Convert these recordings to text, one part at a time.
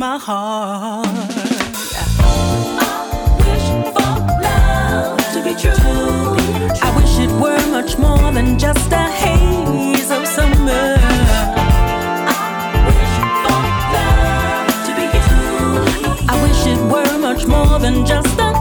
my heart. I wish for love to be true. I wish it were much more than just a haze of summer. I wish for love to be true. I wish it were much more than just a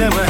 dinleme.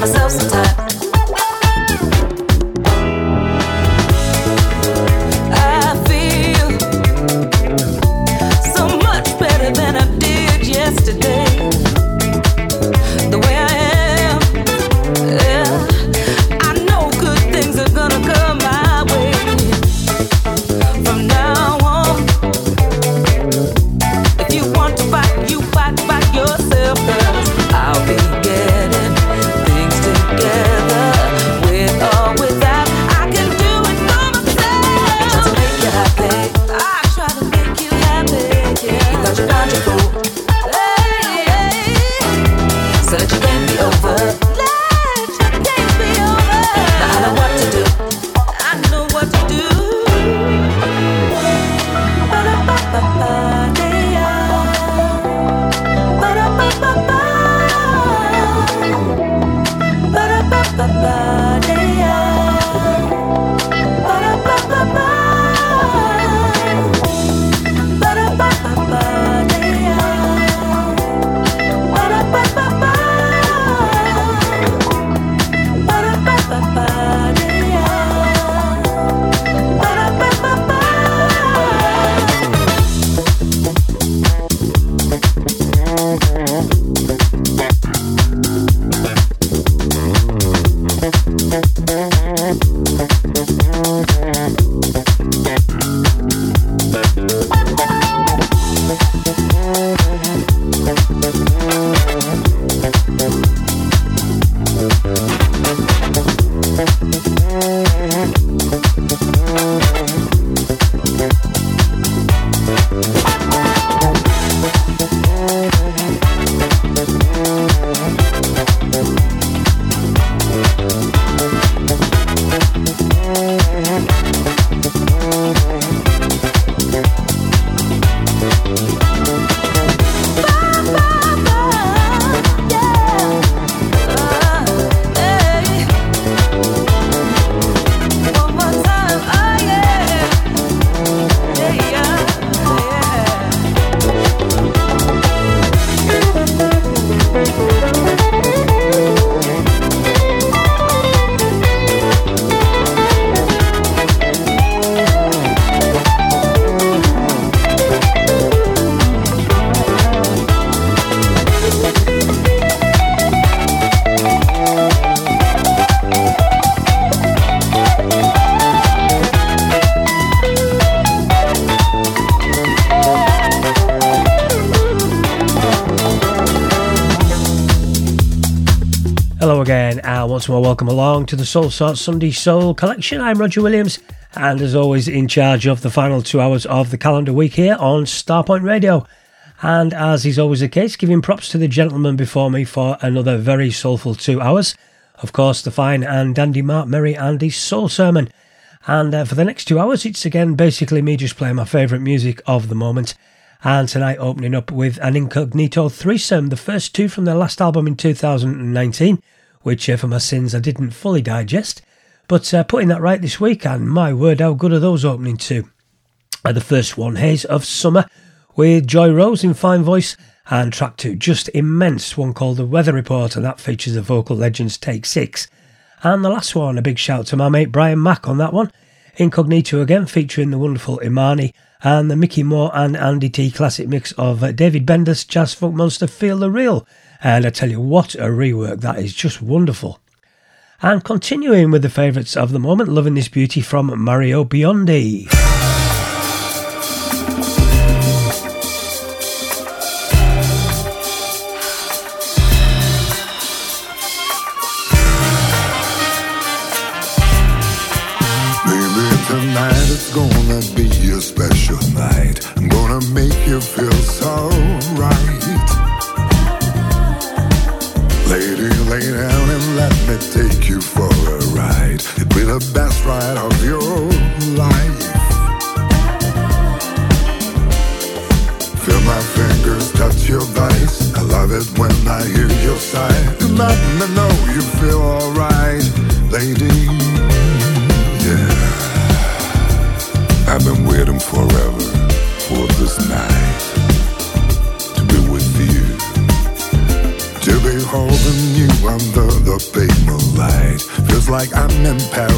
myself myself sometimes. Once more, welcome along to the Soul Sort Sunday Soul Collection. I'm Roger Williams, and as always, in charge of the final two hours of the calendar week here on Starpoint Radio. And as is always the case, giving props to the gentleman before me for another very soulful two hours. Of course, the fine and dandy Mark Merry and his soul sermon. And uh, for the next two hours, it's again basically me just playing my favourite music of the moment. And tonight, opening up with an incognito threesome, the first two from their last album in 2019 which uh, for my sins I didn't fully digest. But uh, putting that right this week, and my word, how good are those opening two? Uh, the first one, Haze of Summer, with Joy Rose in fine voice, and track two, just immense, one called The Weather Report, and that features the vocal legends Take Six. And the last one, a big shout to my mate Brian Mack on that one. Incognito again, featuring the wonderful Imaani, and the Micky More and Andy Tee classic mix of uh, David Bendeth's Jazz Funk Monster Feel the Real. Uh, and I tell you what, a rework that is just wonderful. And continuing with the favourites of the moment, loving this beauty from Mario Biondi. your side. You let me know you feel alright, lady. Yeah. I've been waiting forever for this night to be with you. To be holding you under the pale moonlight feels like I'm in paradise.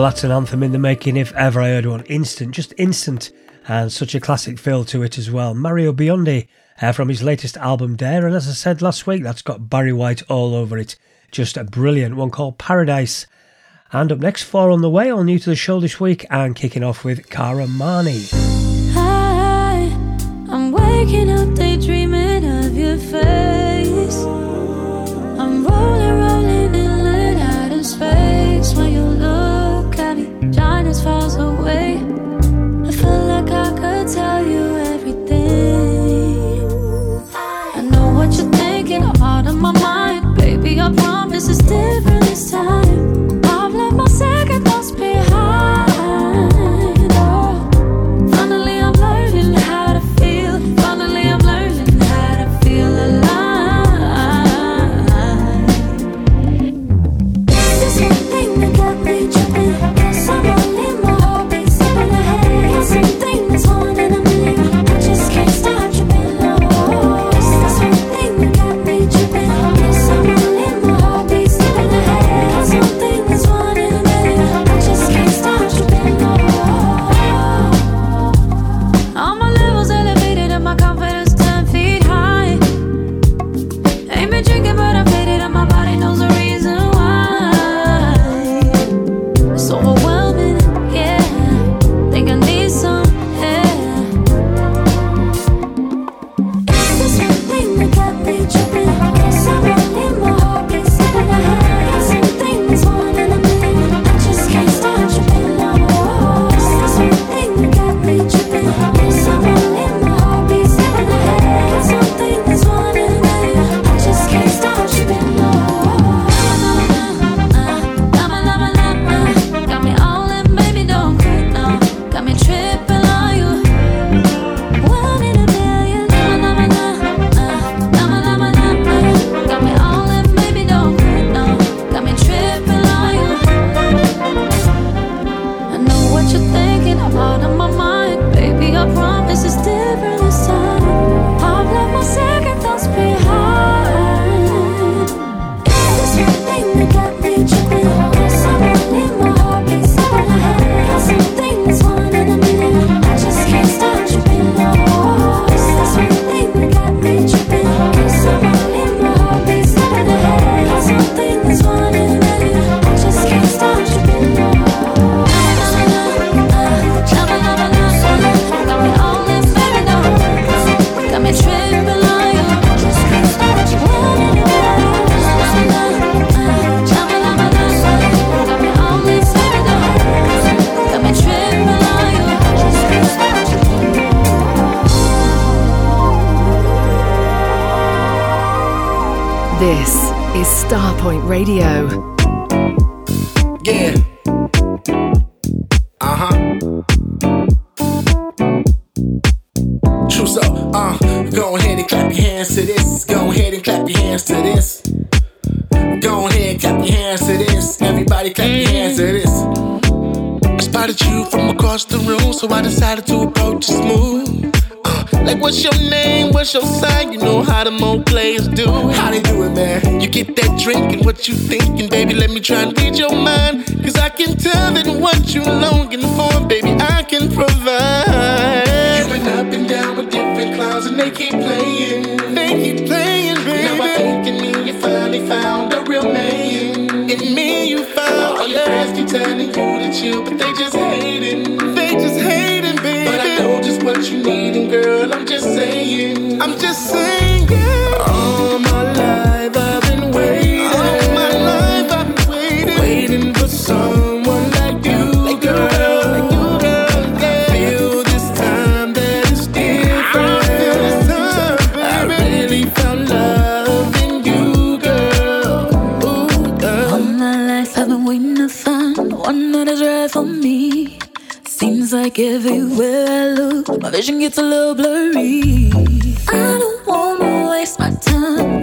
Well, that's an anthem in the making if ever I heard one. Instant, just instant, and such a classic feel to it as well. Mario Biondi uh, from his latest album, Dare, and as I said last week, that's got Barry White all over it. Just a brilliant one called Paradise. And up next, four on the way, all new to the show this week, and kicking off with Kara Marni. Hi, I'm waking up daydreaming of your face. I'm rolling This time. so I decided to approach it smooth. Uh, like, what's your name? What's your sign? You know how the old players do. How they do it, man? You get that drink and what you thinking, baby. Let me try and read your mind. Cause I can tell that what you're longing for, baby, I can provide. You went up and down with different clowns and they keep playing. They keep playing, baby. Now I think in me you finally found a real man. In me you found All your friends keep telling you to chill, but they just hating what you need, and girl, I'm just saying. I'm just saying. All my life I've been waiting. All my life I've been waiting. Waiting for someone like you, like girl. I feel this time that it's I really found love in you, girl. Ooh, girl. All my life I've been waiting to find one that is right for me. Seems like everywhere I look my vision gets a little blurry. I don't wanna waste my time.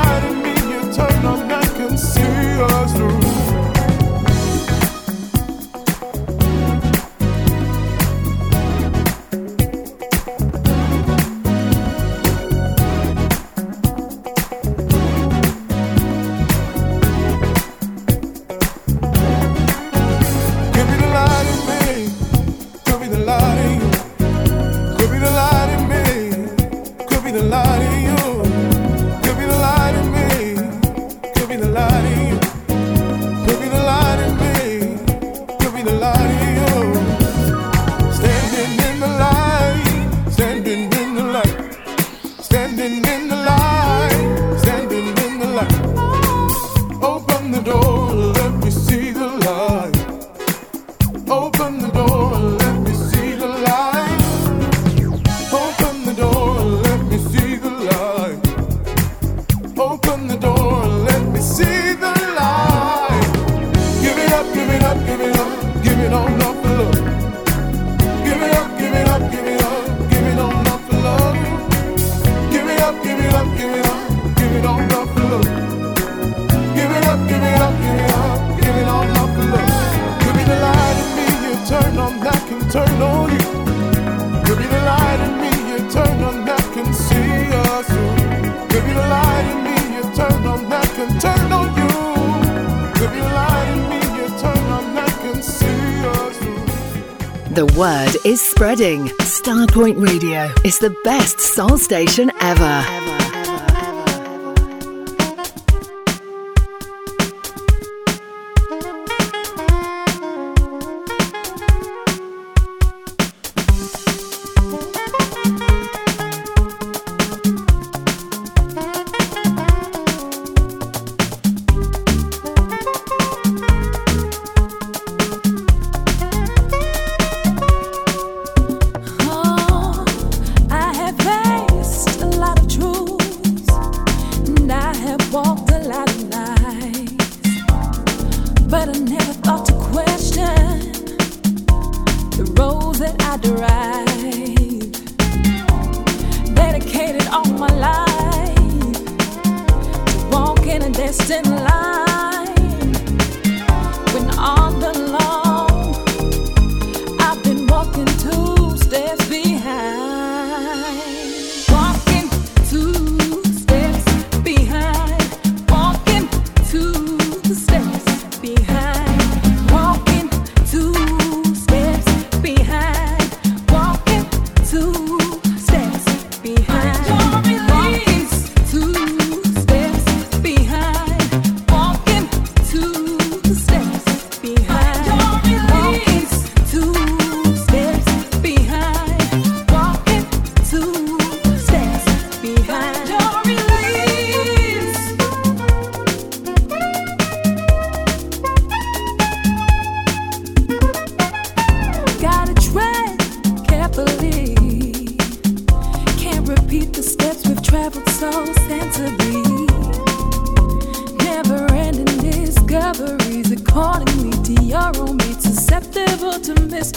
spreading. Starpoint Radio is the best soul station ever.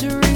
Big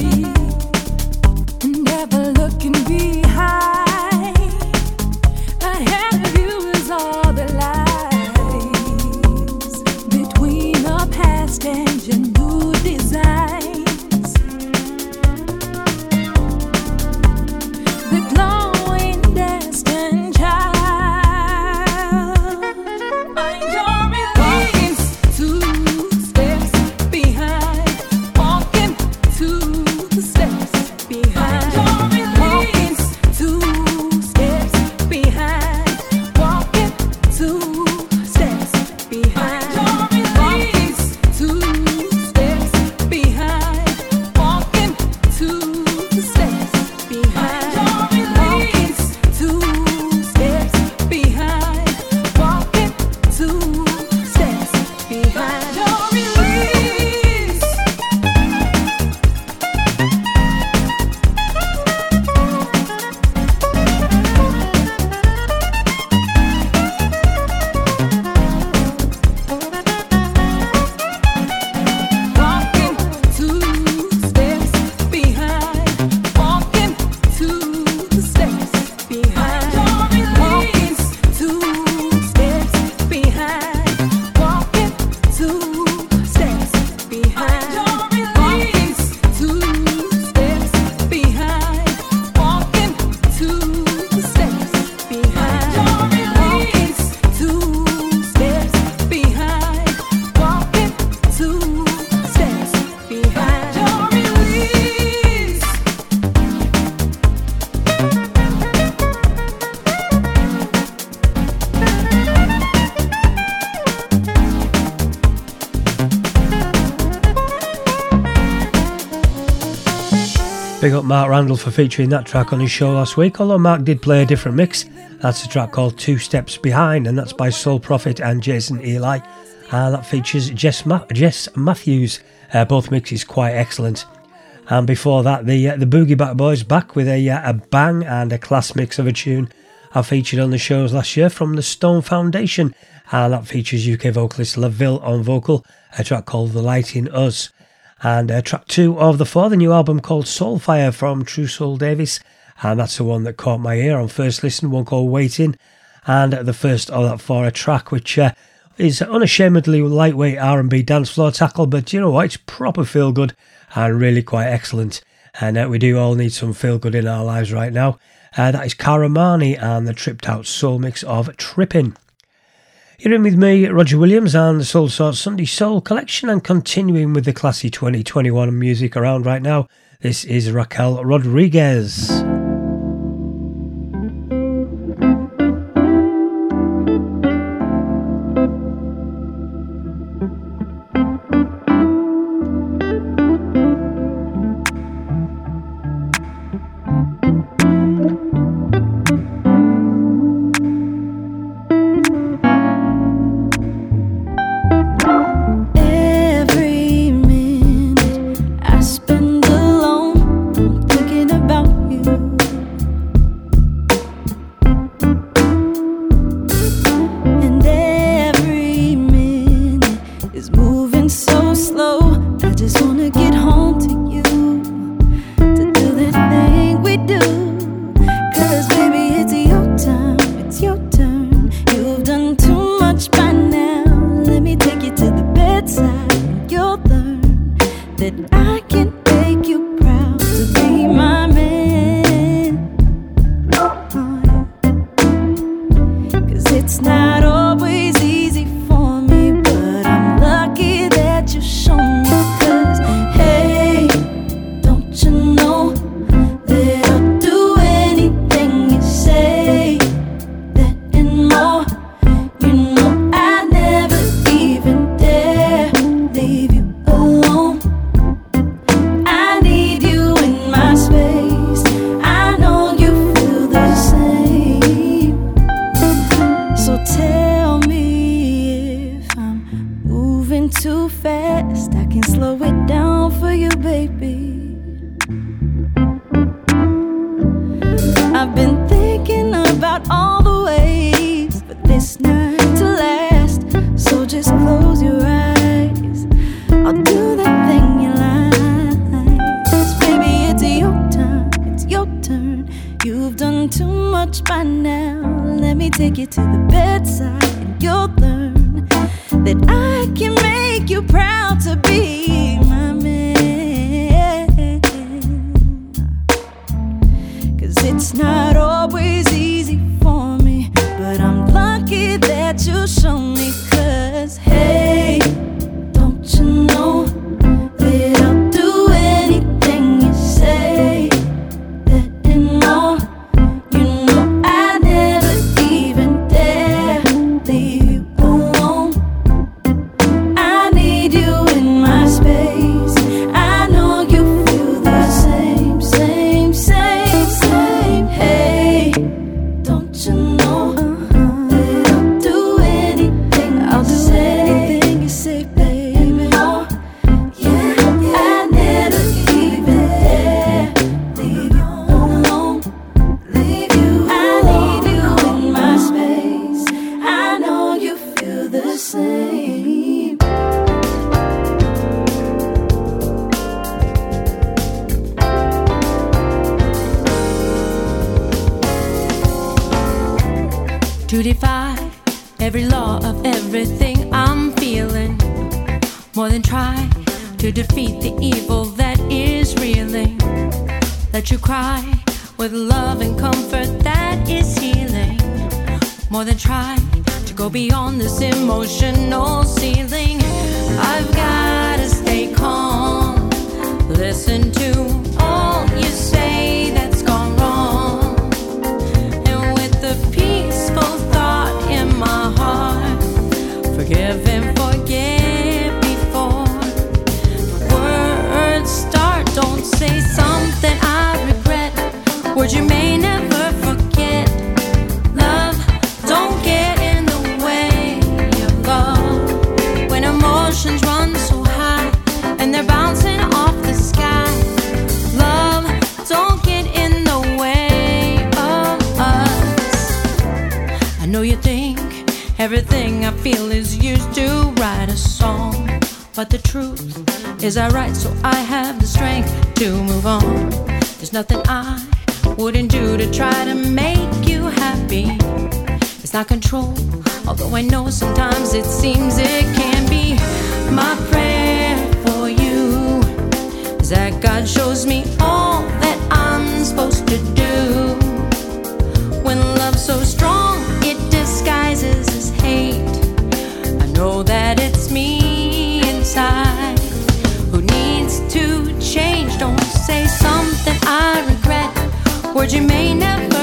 Randall for featuring that track on his show last week, although Mark did play a different mix. That's a track called Two Steps Behind, and that's by Soul Prophet and Jason Eli. And that features Jess, Ma- Jess Matthews. Uh, both mixes quite excellent. And before that, the uh, the Boogie Back Boys back with a, uh, a bang and a class mix of a tune I featured on the shows last year from the Stone Foundation. And that features UK vocalist LaVille on vocal, a track called The Light in Us and uh, track two of the four, the new album called Soul Fiyah from Trusoul Davis, and that's the one that caught my ear on first listen, one called Waiting, and the first of that four, a track which uh, is unashamedly lightweight R&B dance floor tackle, but you know what, it's proper feel good and really quite excellent, and uh, we do all need some feel good in our lives right now. Uh, that is Kara Marni and the tripped out soul mix of Tripping. You're in with me, Roger Williams, and the Soulsorts Sunday Soul Collection, and continuing with the classy 2021 music around right now. This is Raquel Rodriguez. our control. Although I know sometimes it seems it can be. My prayer for you is that God shows me all that I'm supposed to do. When love's so strong, it disguises as hate. I know that it's me inside who needs to change. Don't say something I regret. Words you may never.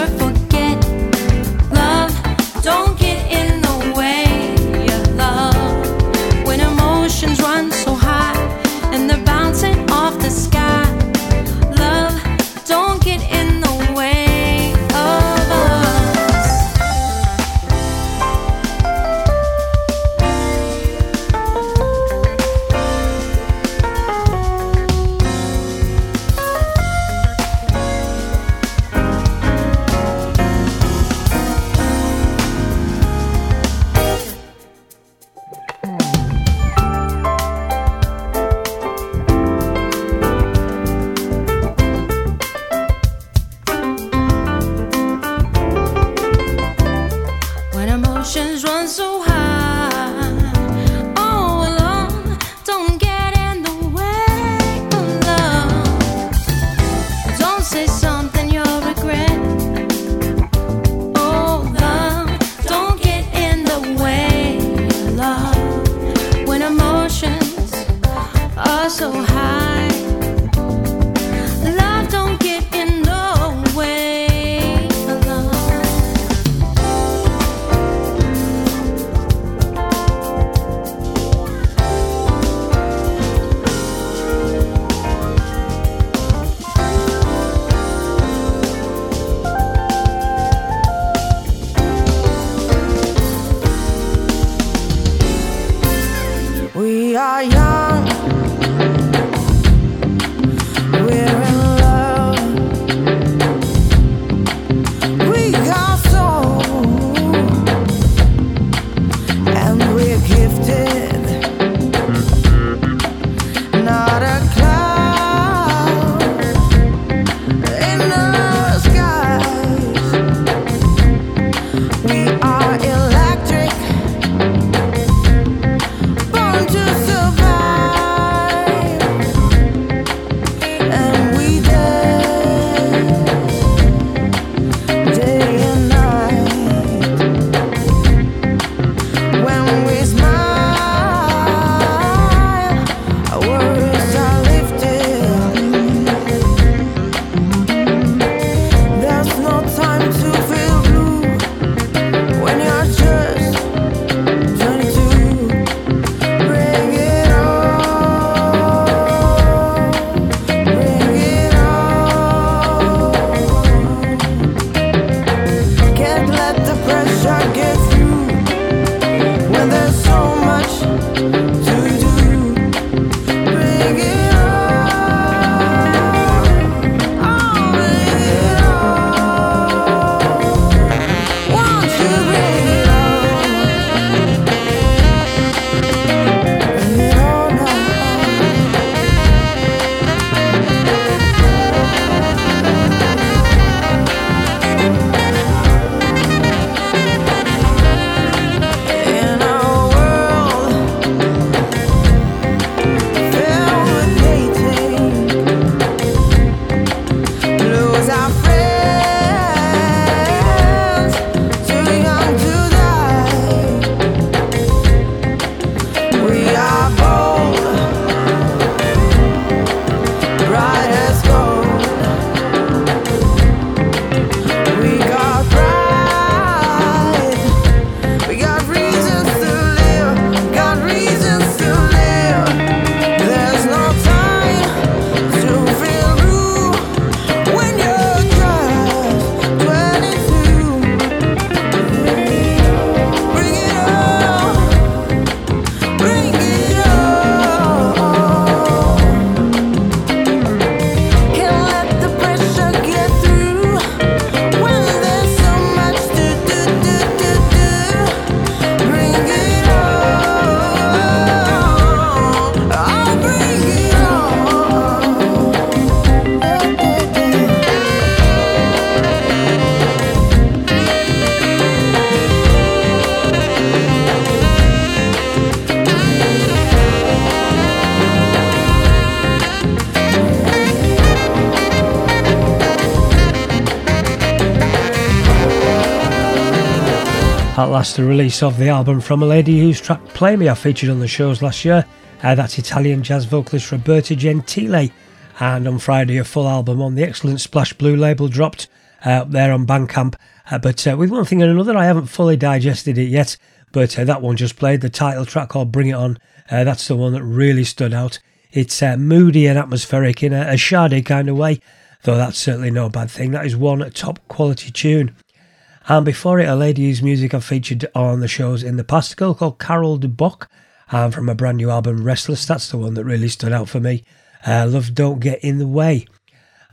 The release of the album from a lady whose track Play Me I featured on the shows last year. Uh, that's Italian jazz vocalist Roberta Gentile. And on Friday, a full album on the excellent Splash Blue label dropped. uh, there on Bandcamp. Uh, but uh, with one thing and another, I haven't fully digested it yet. But uh, that one just played the title track called Bring It On. Uh, that's the one that really stood out. It's moody and atmospheric in a, a kind of way, though that's certainly no bad thing. That is one top quality tune. And before it, a lady whose music I've featured on the shows in the past, a girl called Carol Duboc, and from a brand new album, Restless. That's the one that really stood out for me. Uh, Love Don't Get in the Way.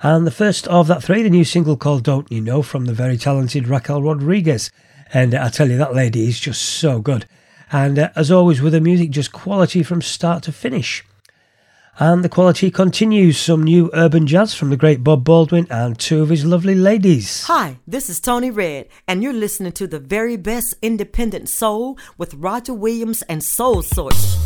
And the first of that three, the new single called Don't You Know from the very talented Raquel Rodriguez. And uh, I tell you, that lady is just so good. And uh, as always with her music, just quality from start to finish. And the quality continues. Some new urban jazz from the great Bob Baldwin and two of his lovely ladies. Hi, this is Toni Redd, and you're listening to the very best independent soul with Roger Williams and Soulsorts.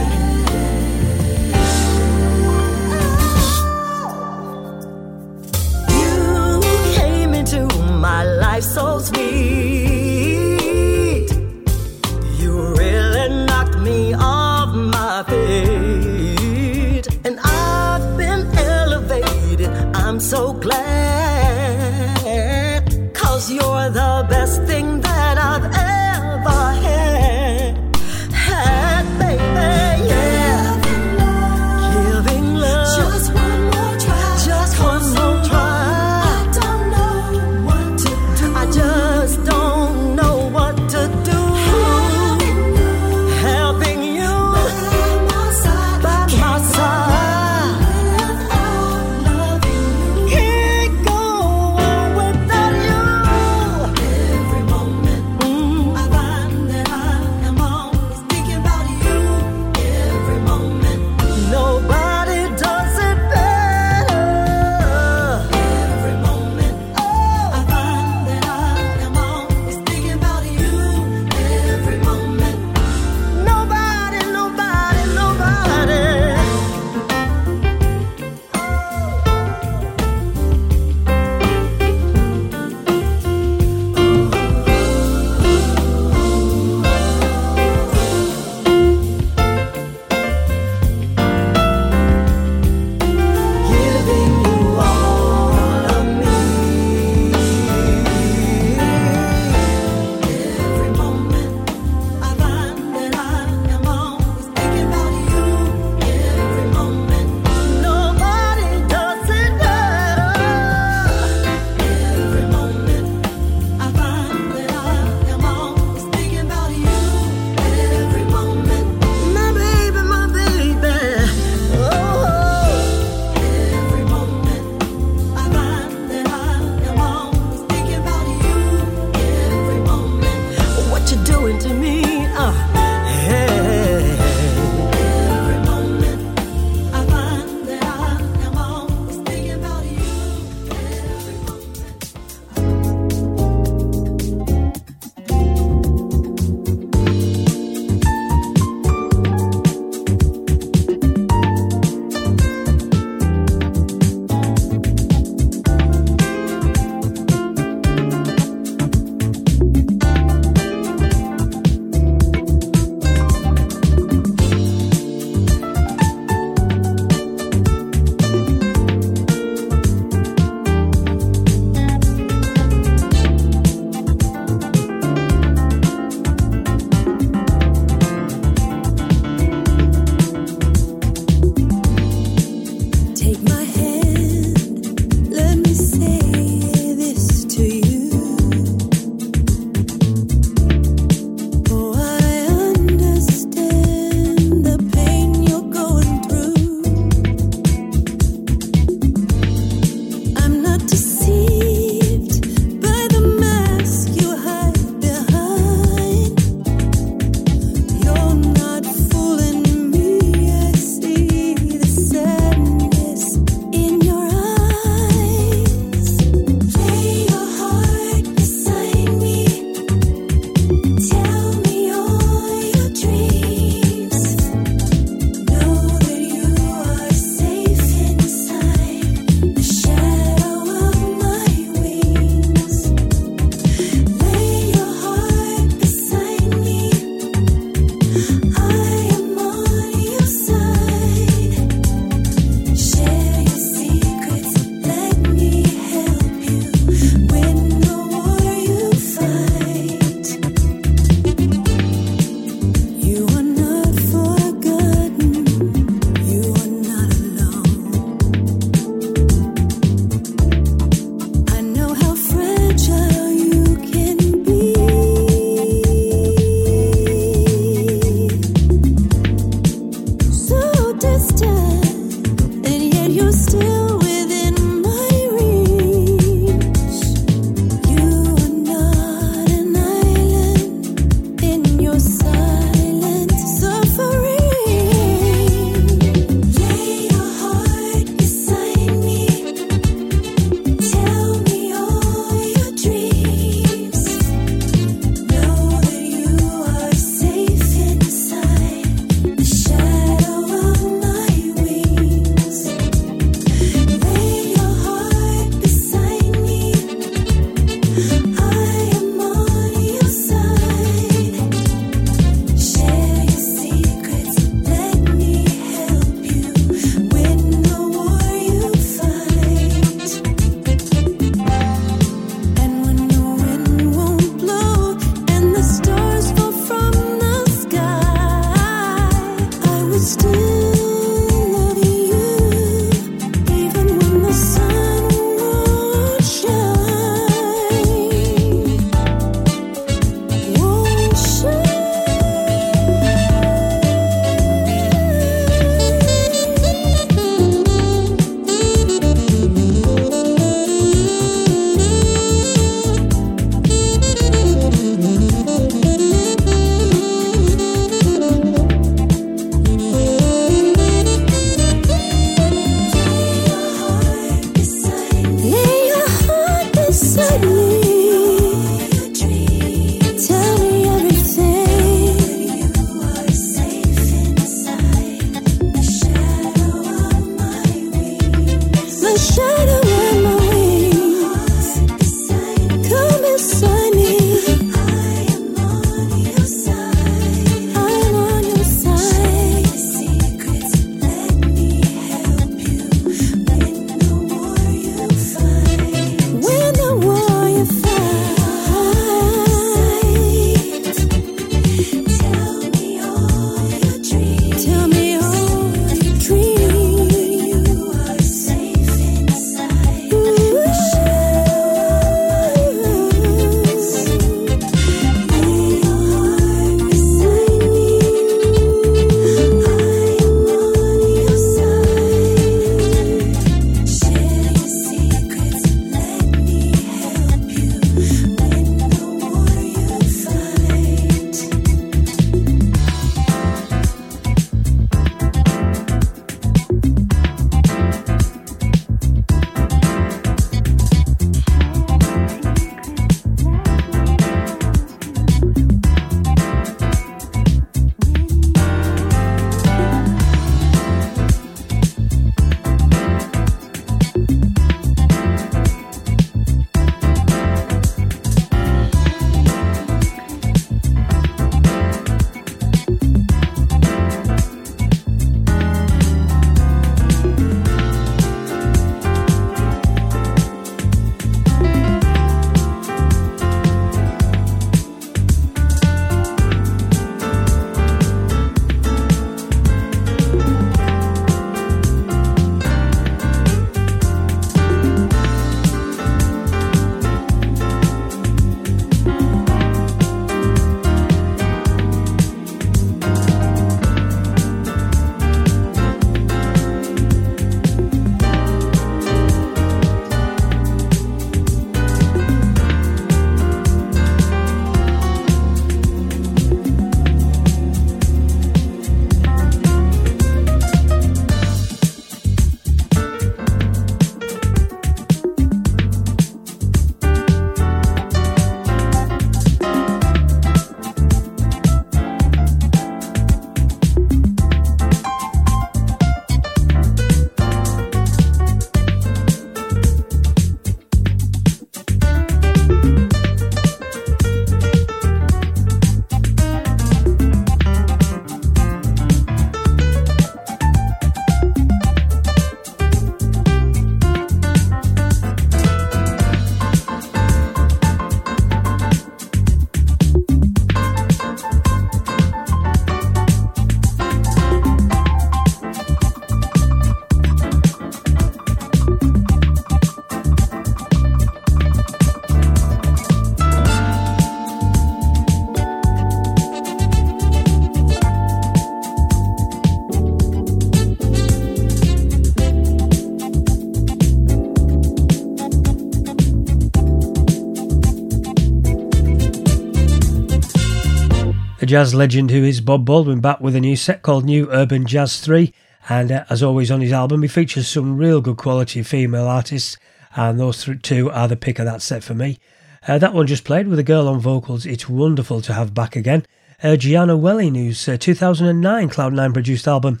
Jazz legend who is Bob Baldwin back with a new set called New Urban Jazz 3. And uh, as always on his album, he features some real good quality female artists, and those two are the pick of that set for me. Uh, that one just played with a girl on vocals. It's wonderful to have back again. Uh, Gianna Welling, whose uh, 2009 Cloud9 produced album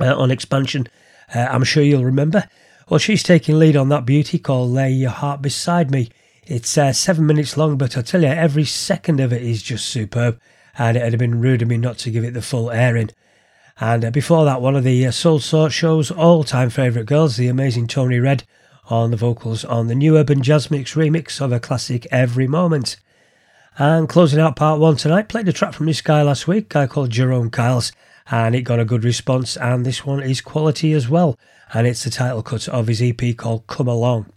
uh, on Expansion, uh, I'm sure you'll remember. Well, she's taking lead on that beauty called Lay Your Heart Beside Me. It's uh, seven minutes long, but I tell you, every second of it is just superb, and it'd have been rude of me not to give it the full airing. And uh, before that, one of the uh, Soulsorts Show's all time favourite girls, the amazing Toni Redd, on the vocals on the new Urban Jazz Mix remix of a classic Every Moment. And closing out part one tonight, played a track from this guy last week, guy called Jerome Kyles, and it got a good response. And this one is quality as well, and it's the title cut of his EP called Come Along.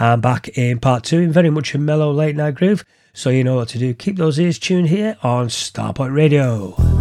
I'm back in part two in very much a mellow late night groove, so you know what to do. Keep those ears tuned here on Starpoint Radio.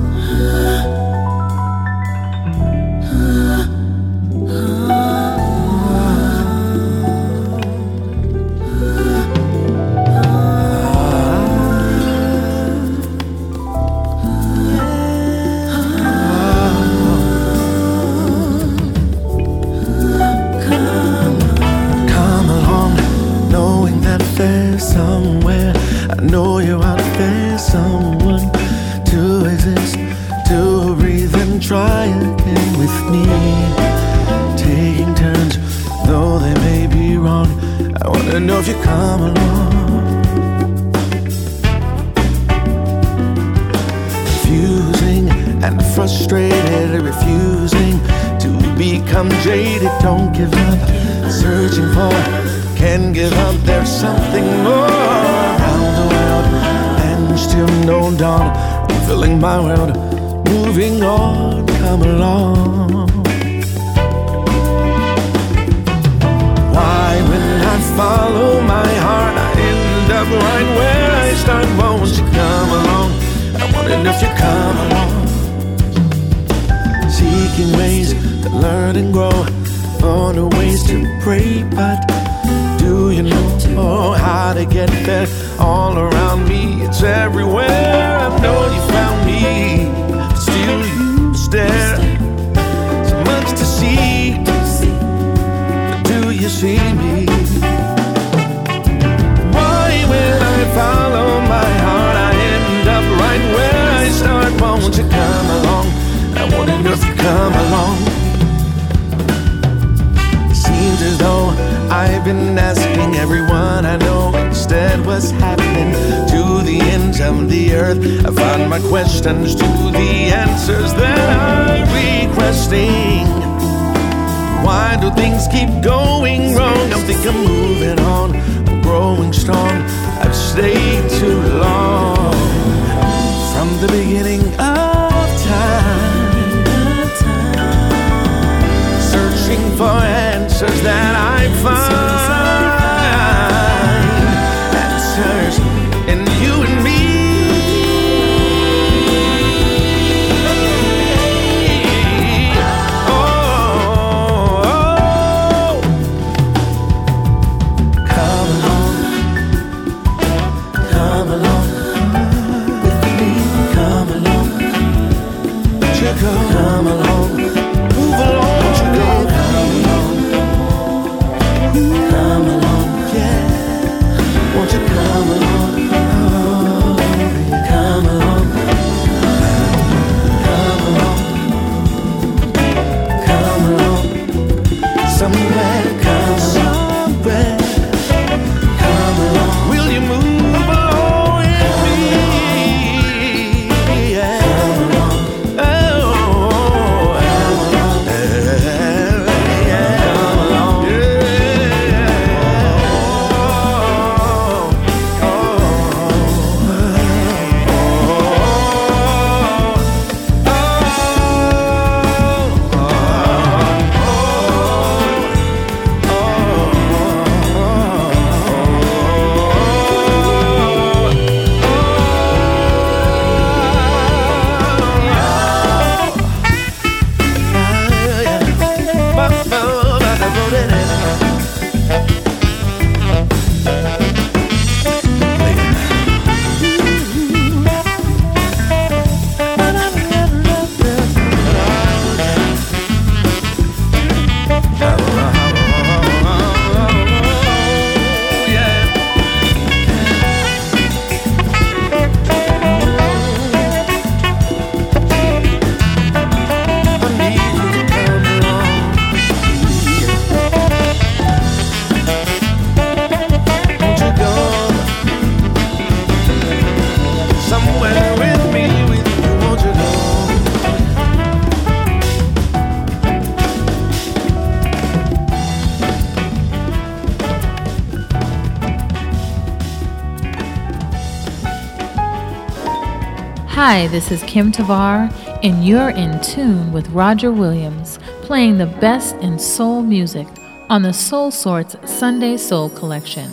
Hi, this is Kim Tavar, and you're in tune with Roger Williams playing the best in soul music on the Soulsorts Sunday Soul Collection.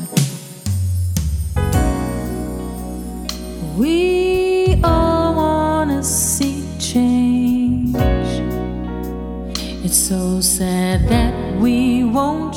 We all want to see change. It's so sad that we won't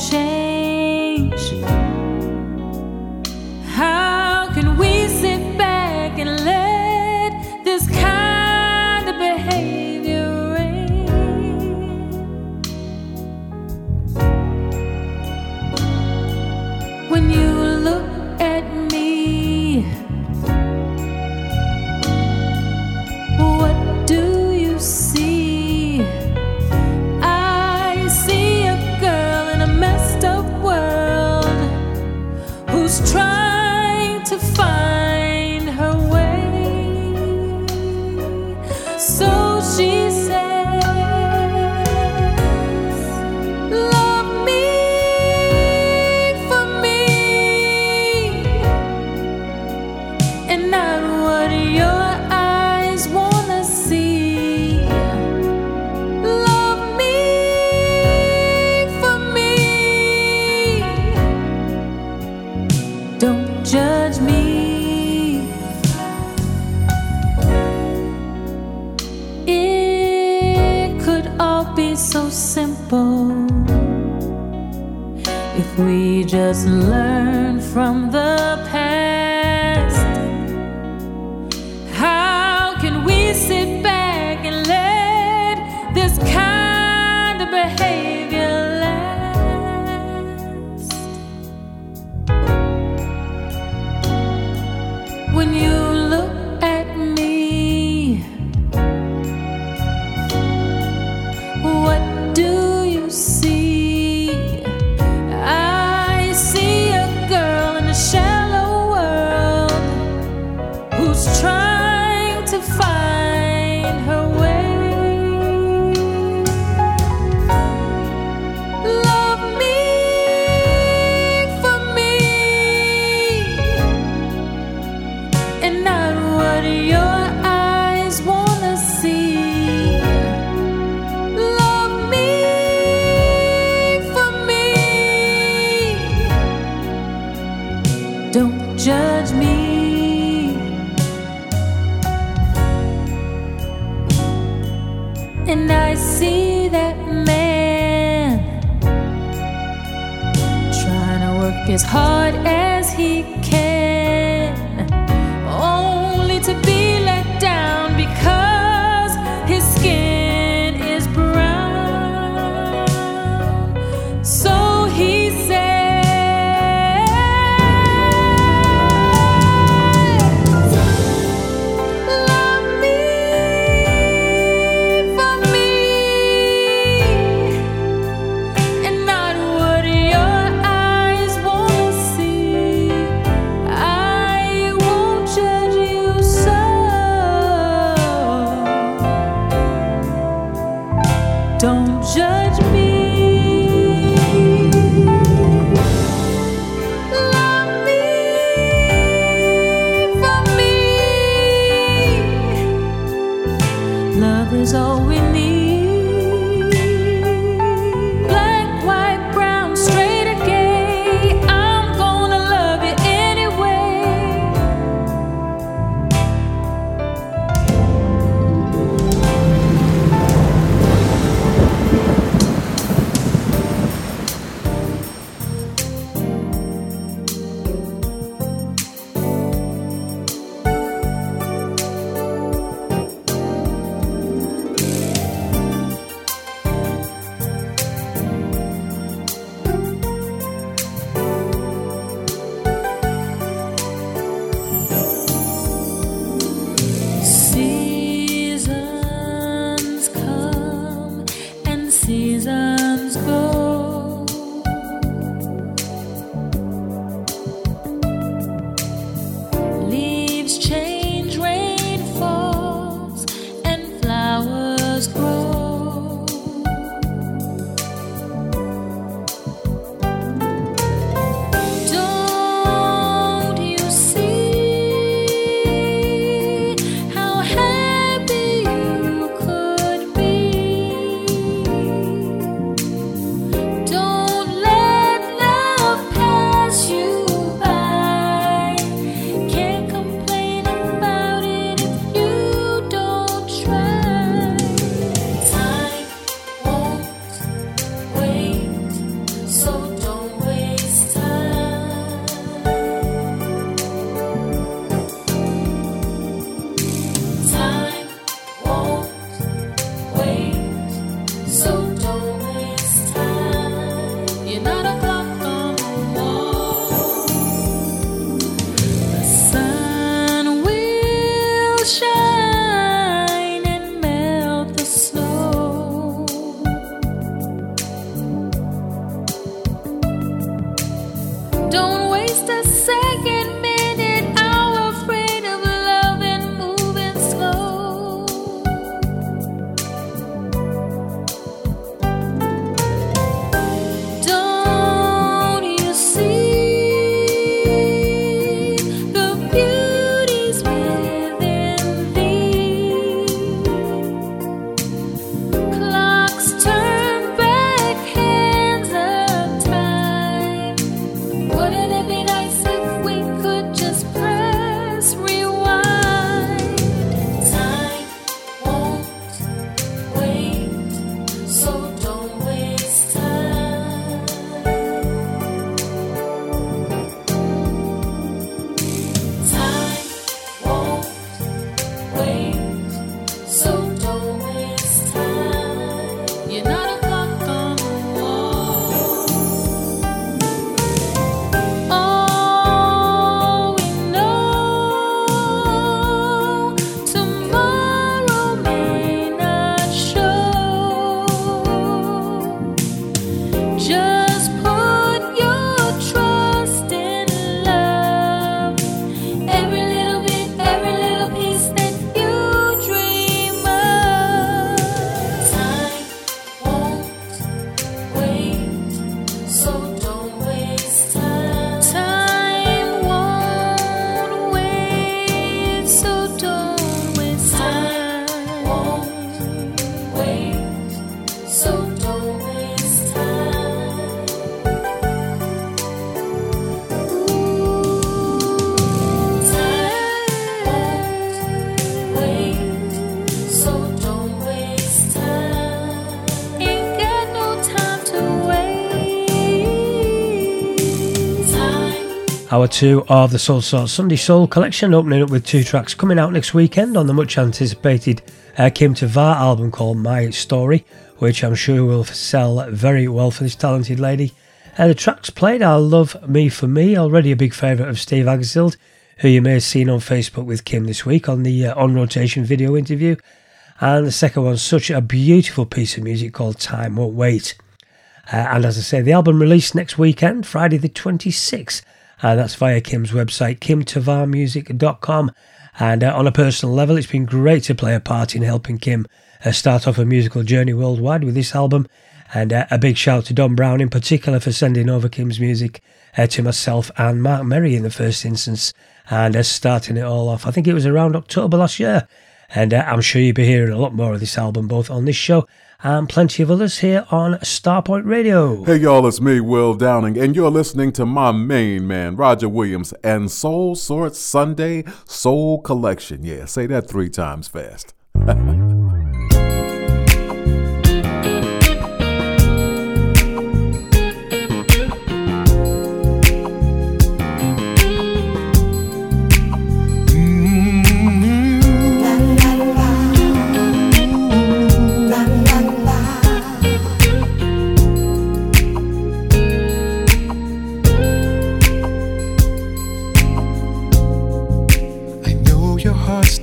hour two of the Soulsorts Sunday Soul collection, opening up with two tracks coming out next weekend on the much anticipated uh, Kim Tavar album called My Story, which I'm sure will sell very well for this talented lady. Uh, the tracks played are Love Me for Me, already a big favourite of Steve Agersild, who you may have seen on Facebook with Kim this week on the uh, On Rotation video interview. And the second one, such a beautiful piece of music called Time Won't Wait. Uh, and as I say, the album released next weekend, Friday the 26th. Uh, that's via Kim's website, kimtavarmusic.com. And uh, on a personal level, it's been great to play a part in helping Kim uh, start off a musical journey worldwide with this album. And uh, a big shout to Don Brown in particular for sending over Kim's music uh, to myself and Mark Merry in the first instance and uh, starting it all off. I think it was around October last year. And I'm sure you'll be hearing a lot more of this album both on this show and plenty of others here on Starpoint Radio. Hey, y'all, it's me, Will Downing, and you're listening to my main man, Roger Williams, and Soulsorts Sunday Soul Collection. Yeah, say that three times fast.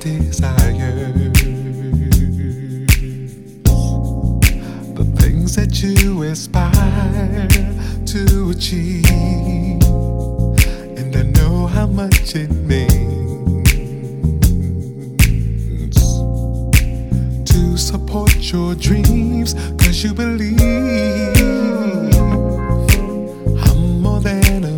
desires. The things that you aspire to achieve. And I know how much it means to support your dreams, cause you believe I'm more than a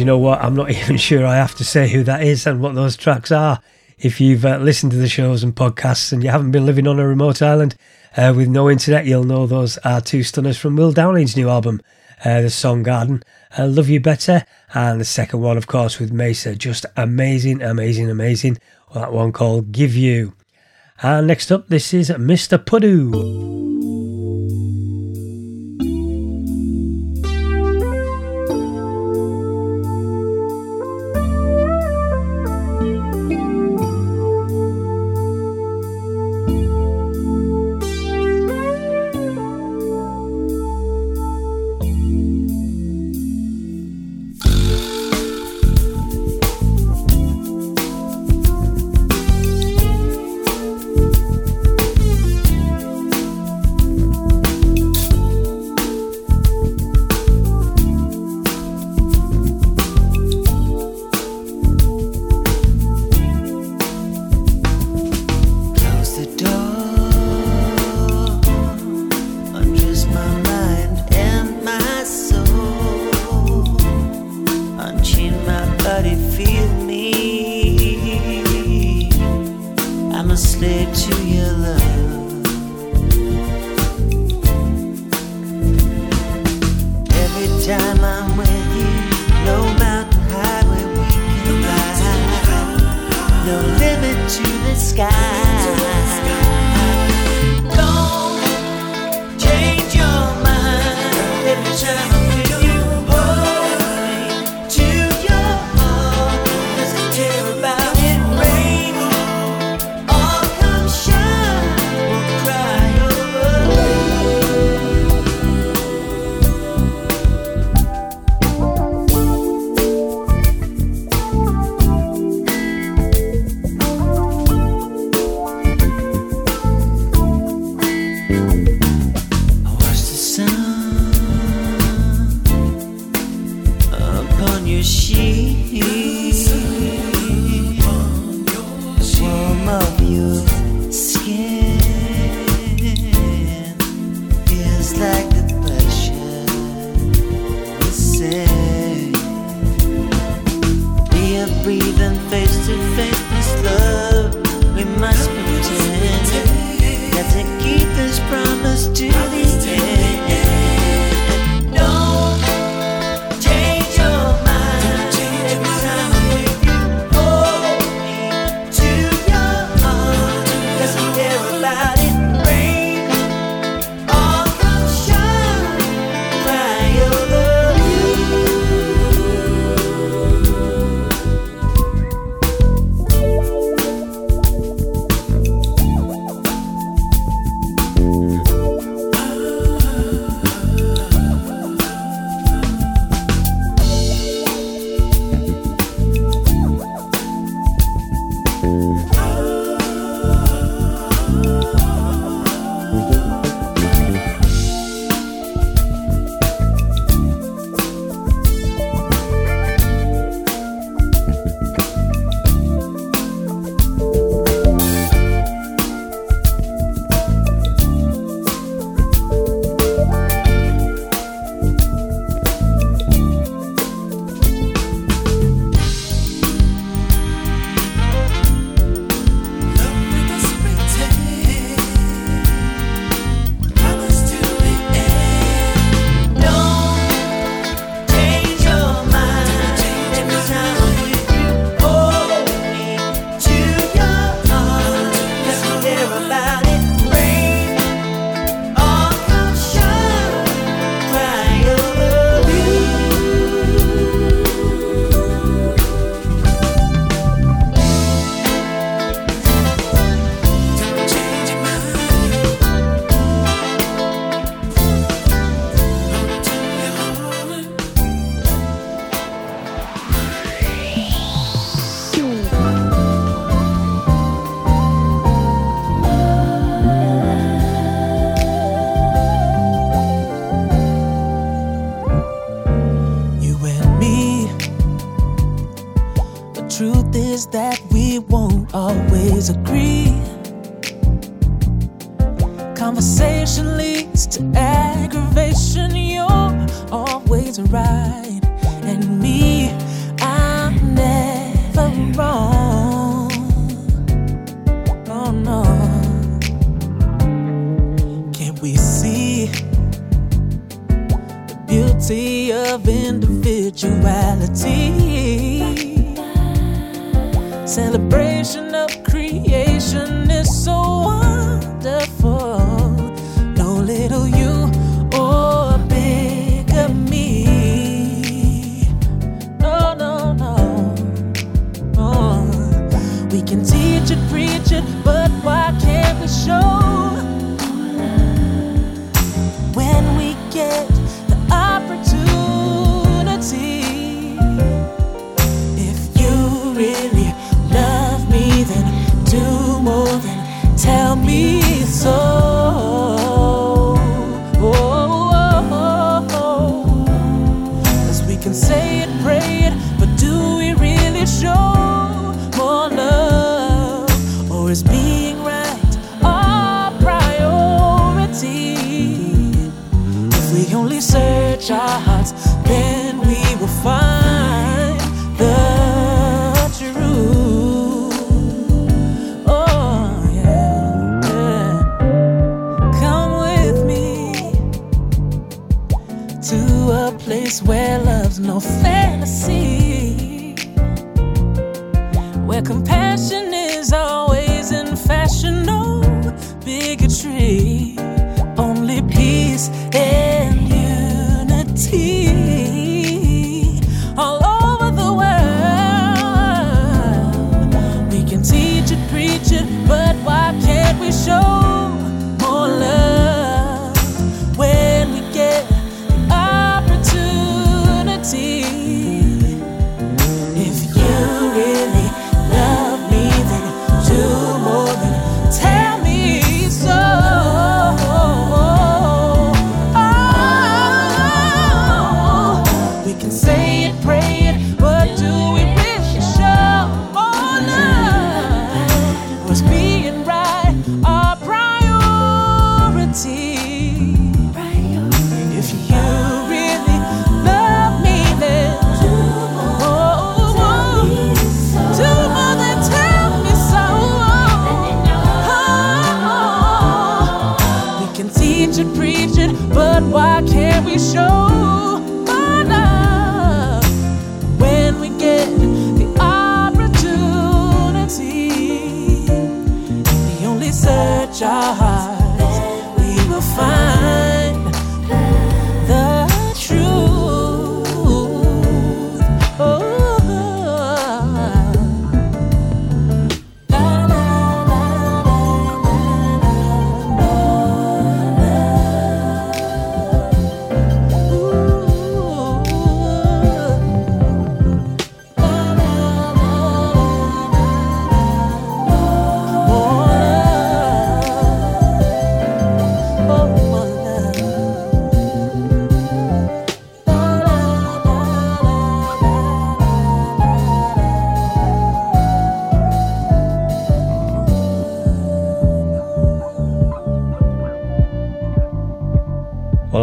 you know what? I'm not even sure I have to say who that is and what those tracks are. If you've uh, listened to the shows and podcasts and you haven't been living on a remote island uh, with no internet, you'll know those are two stunners from Will Downing's new album, uh, The Song Garden. Love You Better, and the second one, of course, with Mesa. Just amazing, amazing, amazing. Well, that one called Give You. And next up, this is Mr. Puddu.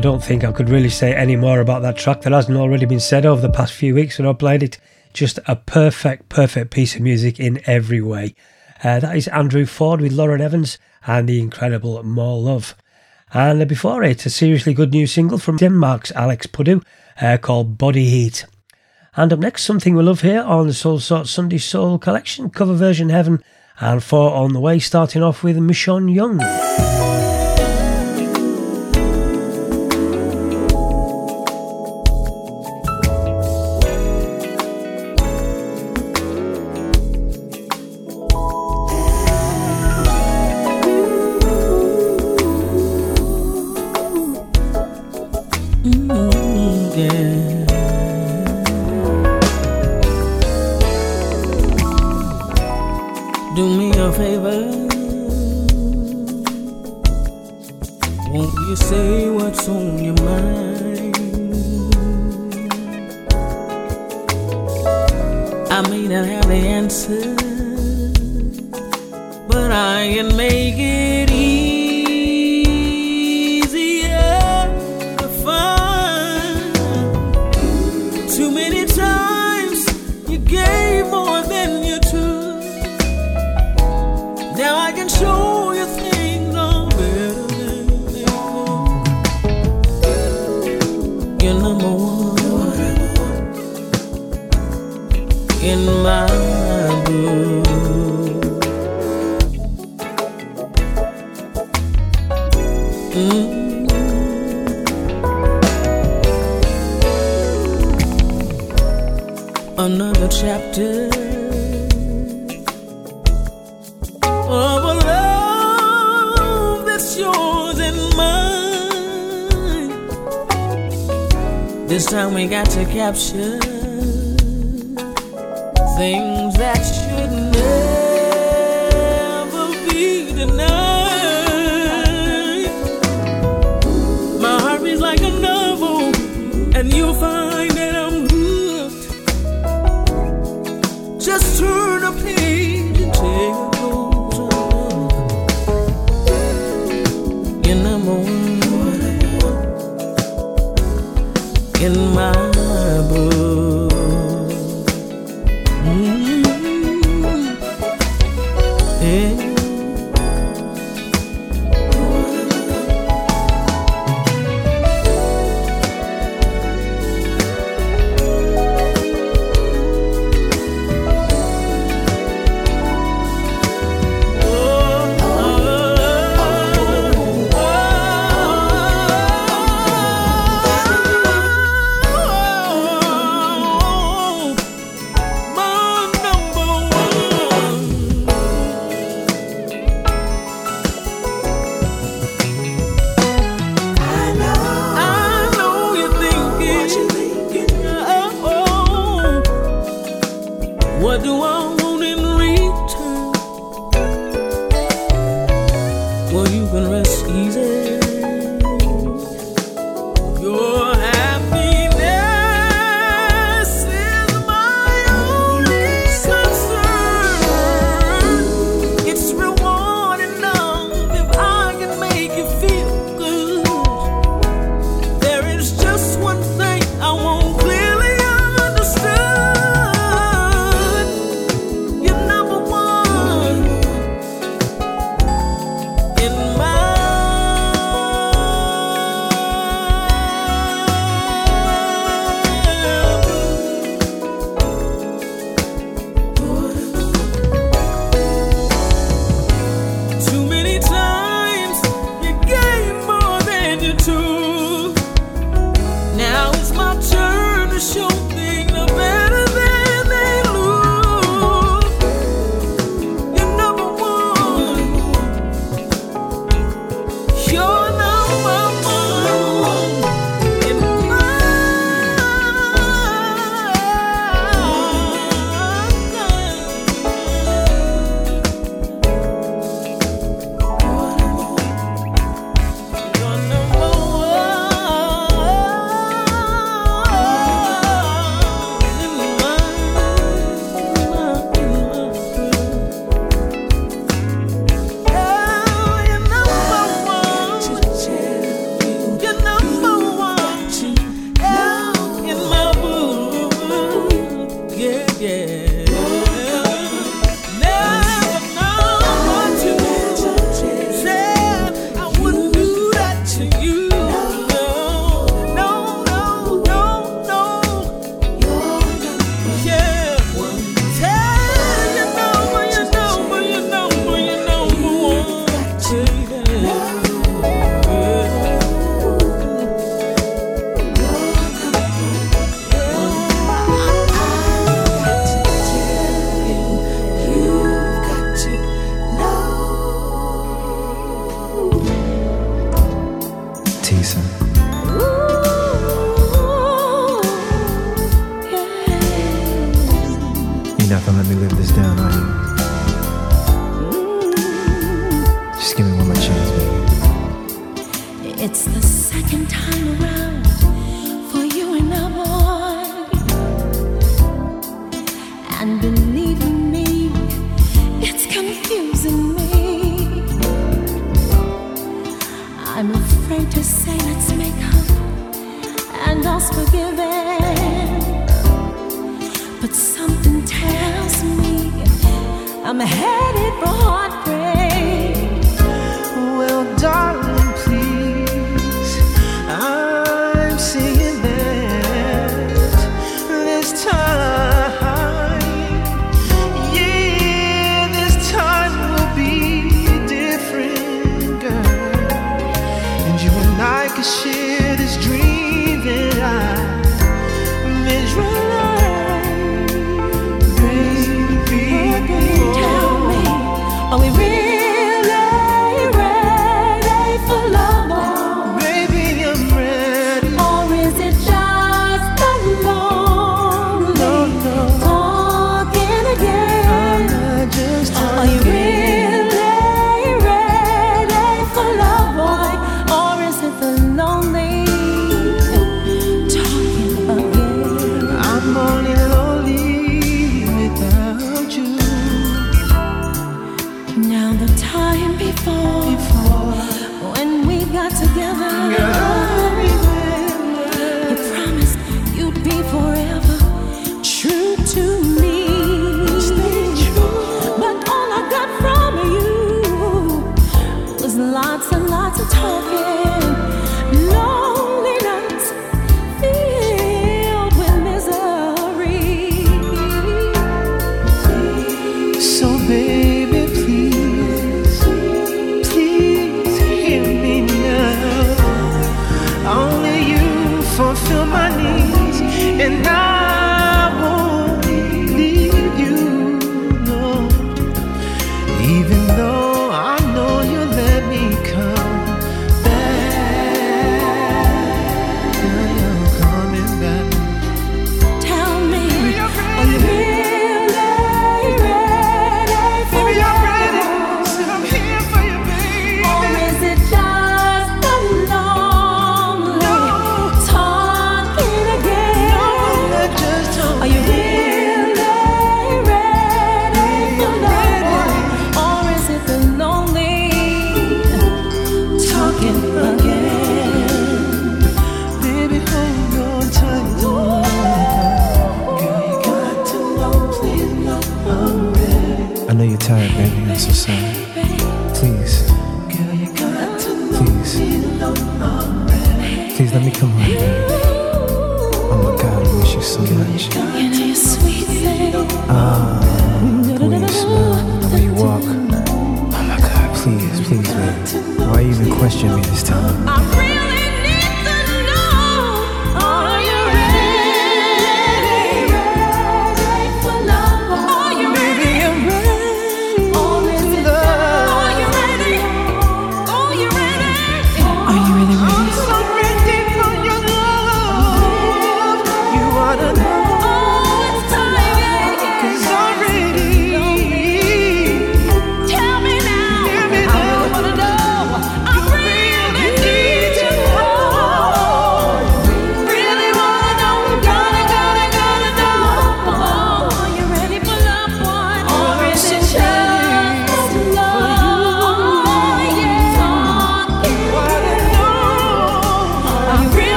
don't think I could really say any more about that track that hasn't already been said over the past few weeks when I played it. Just a perfect, perfect piece of music in every way. Uh, that is Andrew Ford with Lauren Evans and the incredible More Love. And before it, a seriously good new single from Denmark's Alex Puddu uh, called Body Heat. And up next, something we love here on the Soulsorts Sunday Soul Collection, cover version Heaven, and four on the way, starting off with Michon Young.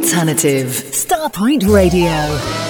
Alternative. Starpoint Radio.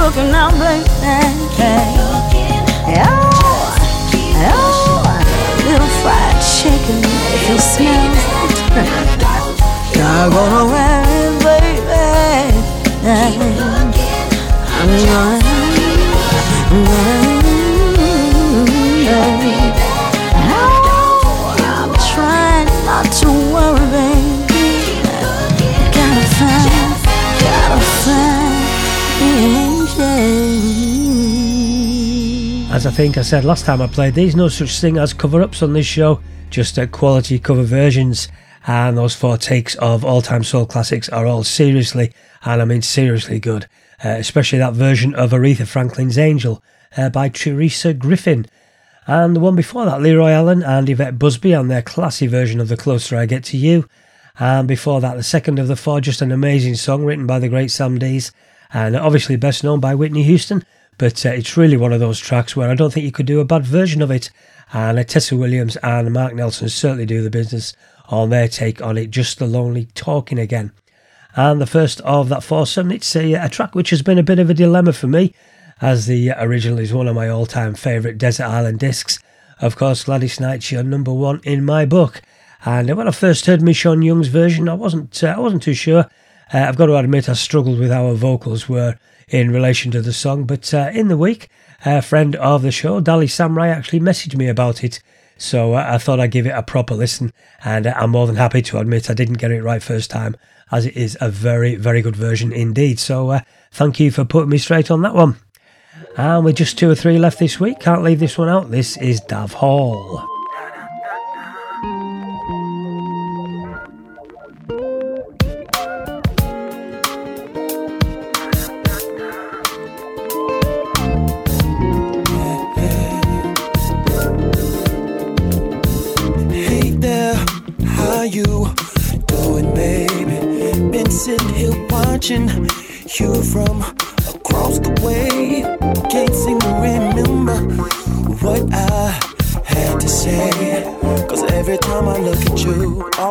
Cooking now, baby. Oh, oh, little fried chicken, if you smell it. Not gonna worry, baby. I'm gonna, I'm gonna, As I think I said last time I played these, no such thing as cover ups on this show, just quality cover versions. And those four takes of all time soul classics are all seriously, and I mean seriously good, uh, especially that version of Aretha Franklin's Angel uh, by Teresa Griffin. And the one before that, Leroy Allen and Evette Busby on their classy version of The Closer I Get to You. And before that, the second of the four, just an amazing song written by the great Sam Dees, and obviously best known by Whitney Houston. But uh, it's really one of those tracks where I don't think you could do a bad version of it. And uh, Tesa Williams and Marc Nelson certainly do the business on their take on it, just the lonely talking again. And the first of that foursome, it's a, a track which has been a bit of a dilemma for me, as the original is one of my all time favourite Desert Island discs. Of course, Gladys Knight's your number one in my book. And when I first heard Michon Young's version, I wasn't uh, I wasn't too sure. Uh, I've got to admit, I struggled with how her vocals were in relation to the song. But uh, in the week, a friend of the show, Dali Samurai, actually messaged me about it. So uh, I thought I'd give it a proper listen, and I'm more than happy to admit I didn't get it right first time, as it is a very, very good version indeed. So uh, thank you for putting me straight on that one. And with just two or three left this week, can't leave this one out. This is Dav Hall.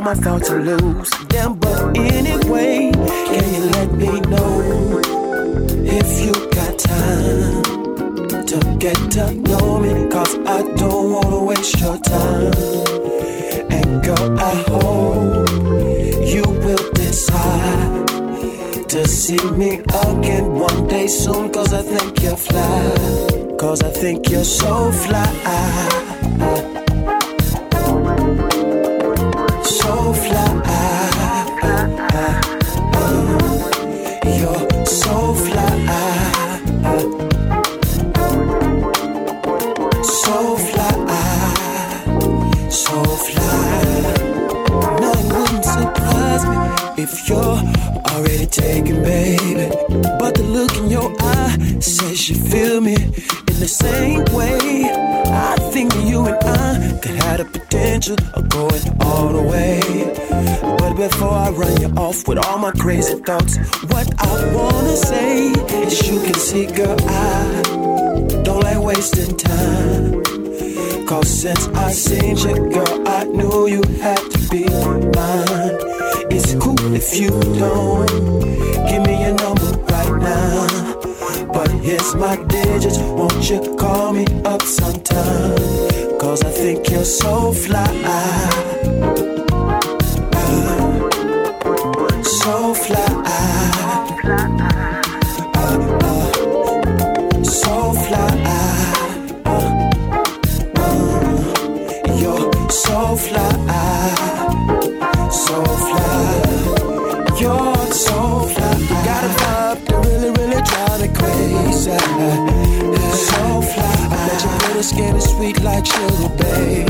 My thoughts are loose. Damn, but anyway, can you let me know if you got time? to get to know me Cause I don't wanna waste your time And girl, I hope you will decide To see me again one day soon Cause I think you're fly Cause I think you're so fly crazy thoughts, what I wanna say is you can see, girl, I don't like wasting time. Cause since I seen you, girl, I knew you had to be mine. It's cool if you don't give me your number right now. But here's my digits, won't you call me up sometime? Cause I think you're so fly. So fly. So fly. You're so fly, so fly. You're so fly. You got a vibe that really, really drive me crazy. So fly. I bet your pretty skin is sweet like sugar, baby.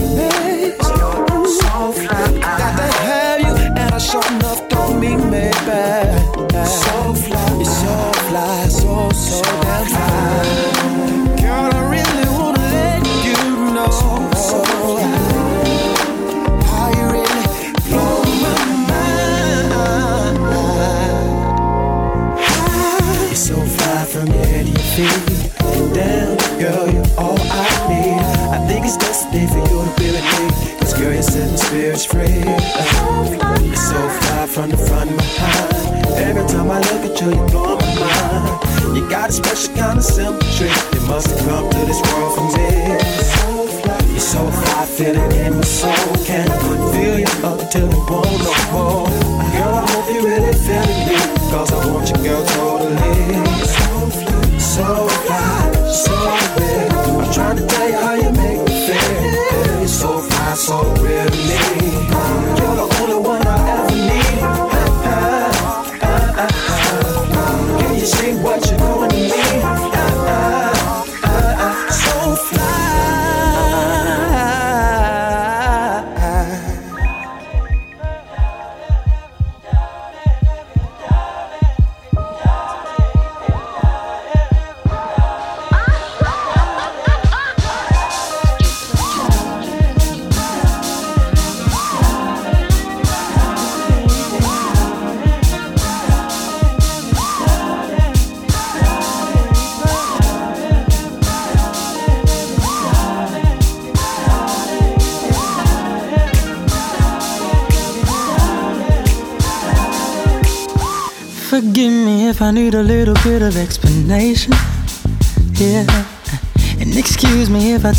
Got a special kind of symmetry. You must have come to this world from me. You're so fly, feeling in my soul. Can't feel you up till it won't no more. Girl, I hope you really feeling me. Cause I want you, girl, totally.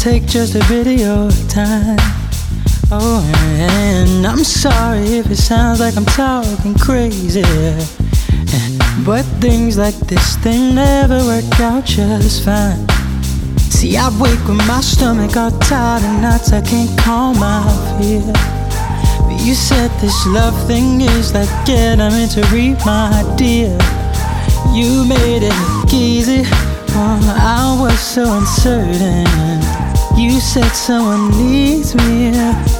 Take just a bit of your time. Oh, and I'm sorry if it sounds like I'm talking crazy. But things like this, they never work out just fine. See, I wake with my stomach all tired and nights I can't calm my fear. But you said this love thing is like elementary, my dear. You made it easy. Oh, I was so uncertain. You said someone needs me.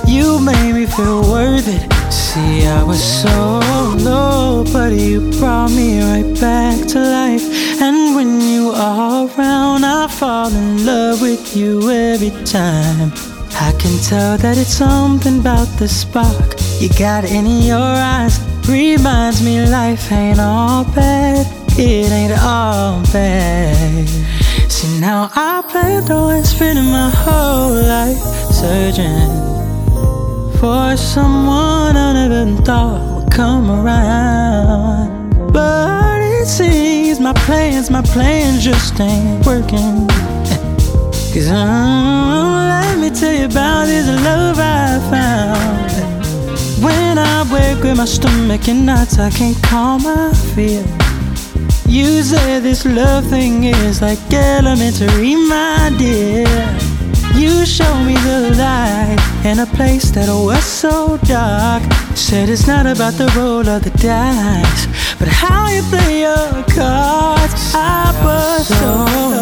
You made me feel worth it. See, I was so low, but you brought me right back to life. And when you are around, I fall in love with you every time. I can tell that it's something about the spark you got in your eyes. Reminds me life ain't all bad, it ain't all bad. See, now I plan on spending my whole life searching for someone I never thought would come around. But it seems my plans, my plans just ain't working. Cause uh, let me tell you about this love I found. When I wake with my stomach in knots, I can't calm my fear. You say this love thing is like elementary, my dear. You show me the light in a place that was so dark. Said it's not about the roll of the dice, but how you play your cards. I was so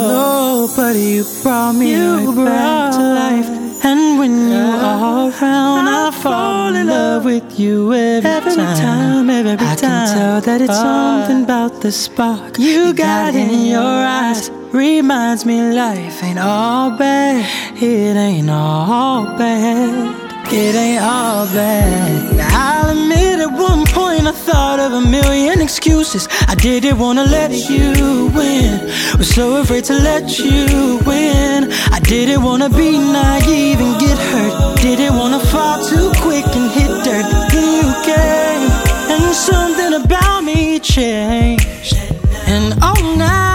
low, but you brought me right back to life. And when you are around, I fall in love with you every, Every time. time, every I can time. tell that it's Ah. something about the spark you got in your eyes. Reminds me life ain't all bad. It ain't all bad. It ain't all bad. Now, I'll admit at one point I thought of a million excuses. I didn't wanna let you win. Was so afraid to let you win. I didn't wanna be naive and get hurt. Didn't wanna fall too quick and hit dirt. Then you came, and something about me changed. And oh now,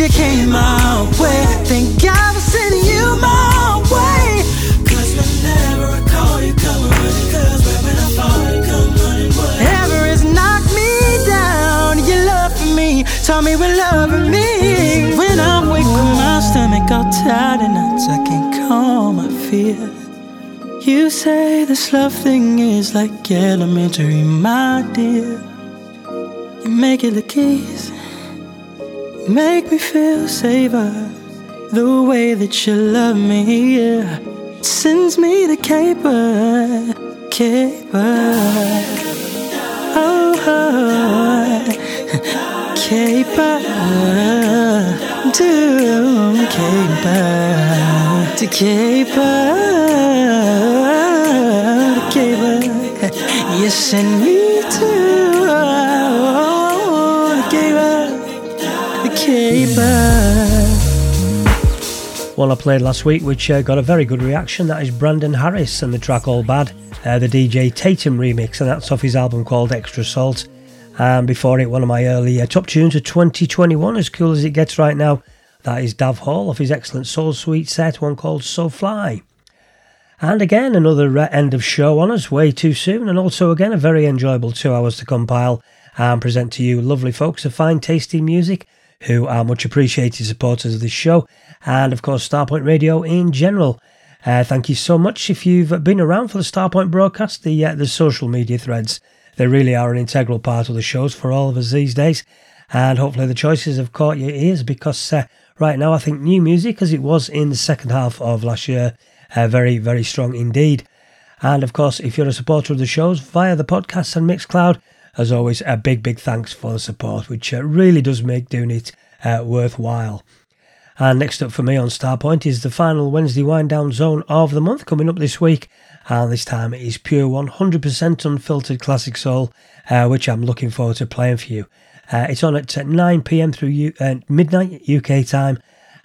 believe you came my way. Thank God for sending you my way. Cause whenever I call you, come running. Cause when I fall, you come running. Whatever has knocked me down, your love for me taught me what love for me. When I'm weak, with my stomach all tight and nuts, I can't calm my fear. You say this love thing is like elementary, my dear. You make it look easy, make me feel safer. The way that you love me, sends me to caper, caper. Oh, oh, caper, to caper, to caper, to caper. You send me to the. One I played last week, which uh, got a very good reaction. That is Brandon Harris and the track All Bad, uh, the DJ Tatum remix, and that's off his album called Extra Salt. And before it, one of my early uh, top tunes of 2021, as cool as it gets right now, that is Dav Hall off his excellent Soul Suite set, one called So Fly. And again, another uh, end of show on us way too soon, and also again a very enjoyable two hours to compile and present to you lovely folks of fine, tasty music who are much appreciated supporters of this show, and of course Starpoint Radio in general. Uh, thank you so much if you've been around for the Starpoint broadcast, the uh, the social media threads. They really are an integral part of the shows for all of us these days, and hopefully the choices have caught your ears because uh, right now I think new music, as it was in the second half of last year, uh, very very strong indeed. And of course, if you're a supporter of the shows via the podcast and Mixcloud, as always, a big, big thanks for the support, which uh, really does make doing it uh, worthwhile. And next up for me on Starpoint is the final Wednesday wind down zone of the month coming up this week. And this time it is pure 100% unfiltered classic soul, uh, which I'm looking forward to playing for you. Uh, it's on at 9 pm through U- uh, midnight UK time.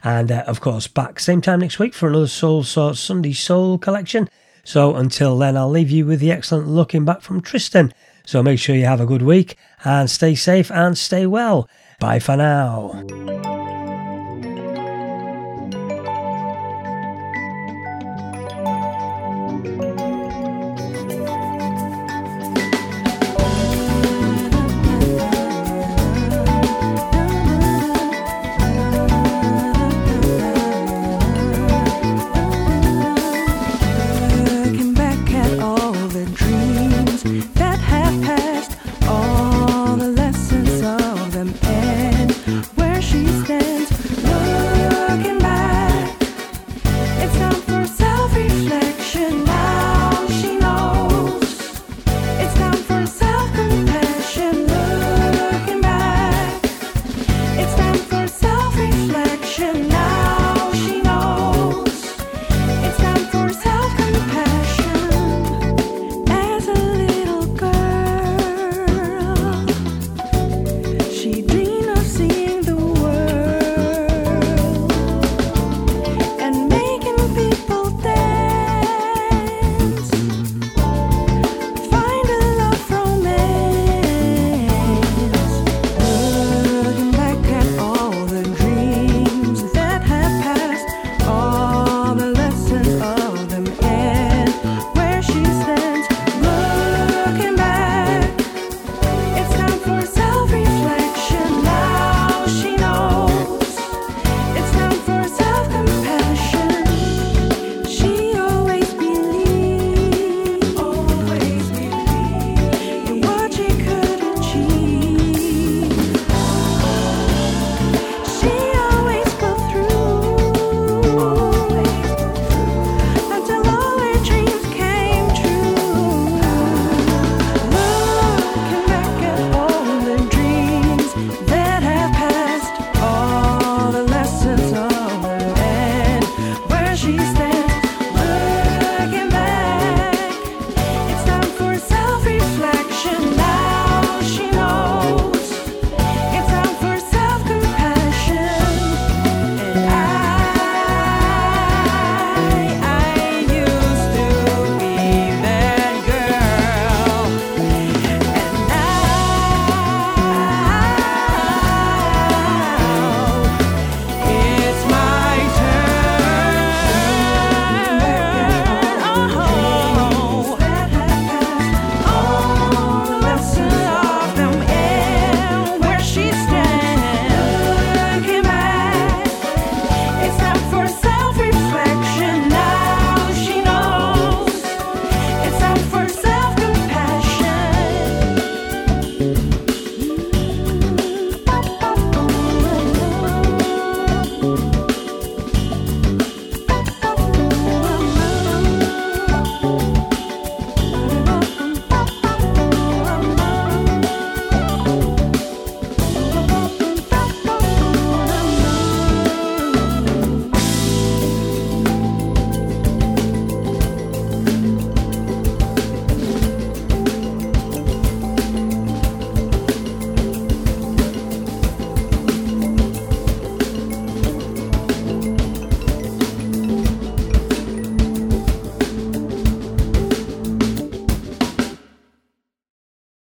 And uh, of course, back same time next week for another Soulsorts Sunday Soul collection. So until then, I'll leave you with the excellent looking back from Tristan. So make sure you have a good week and stay safe and stay well. Bye for now.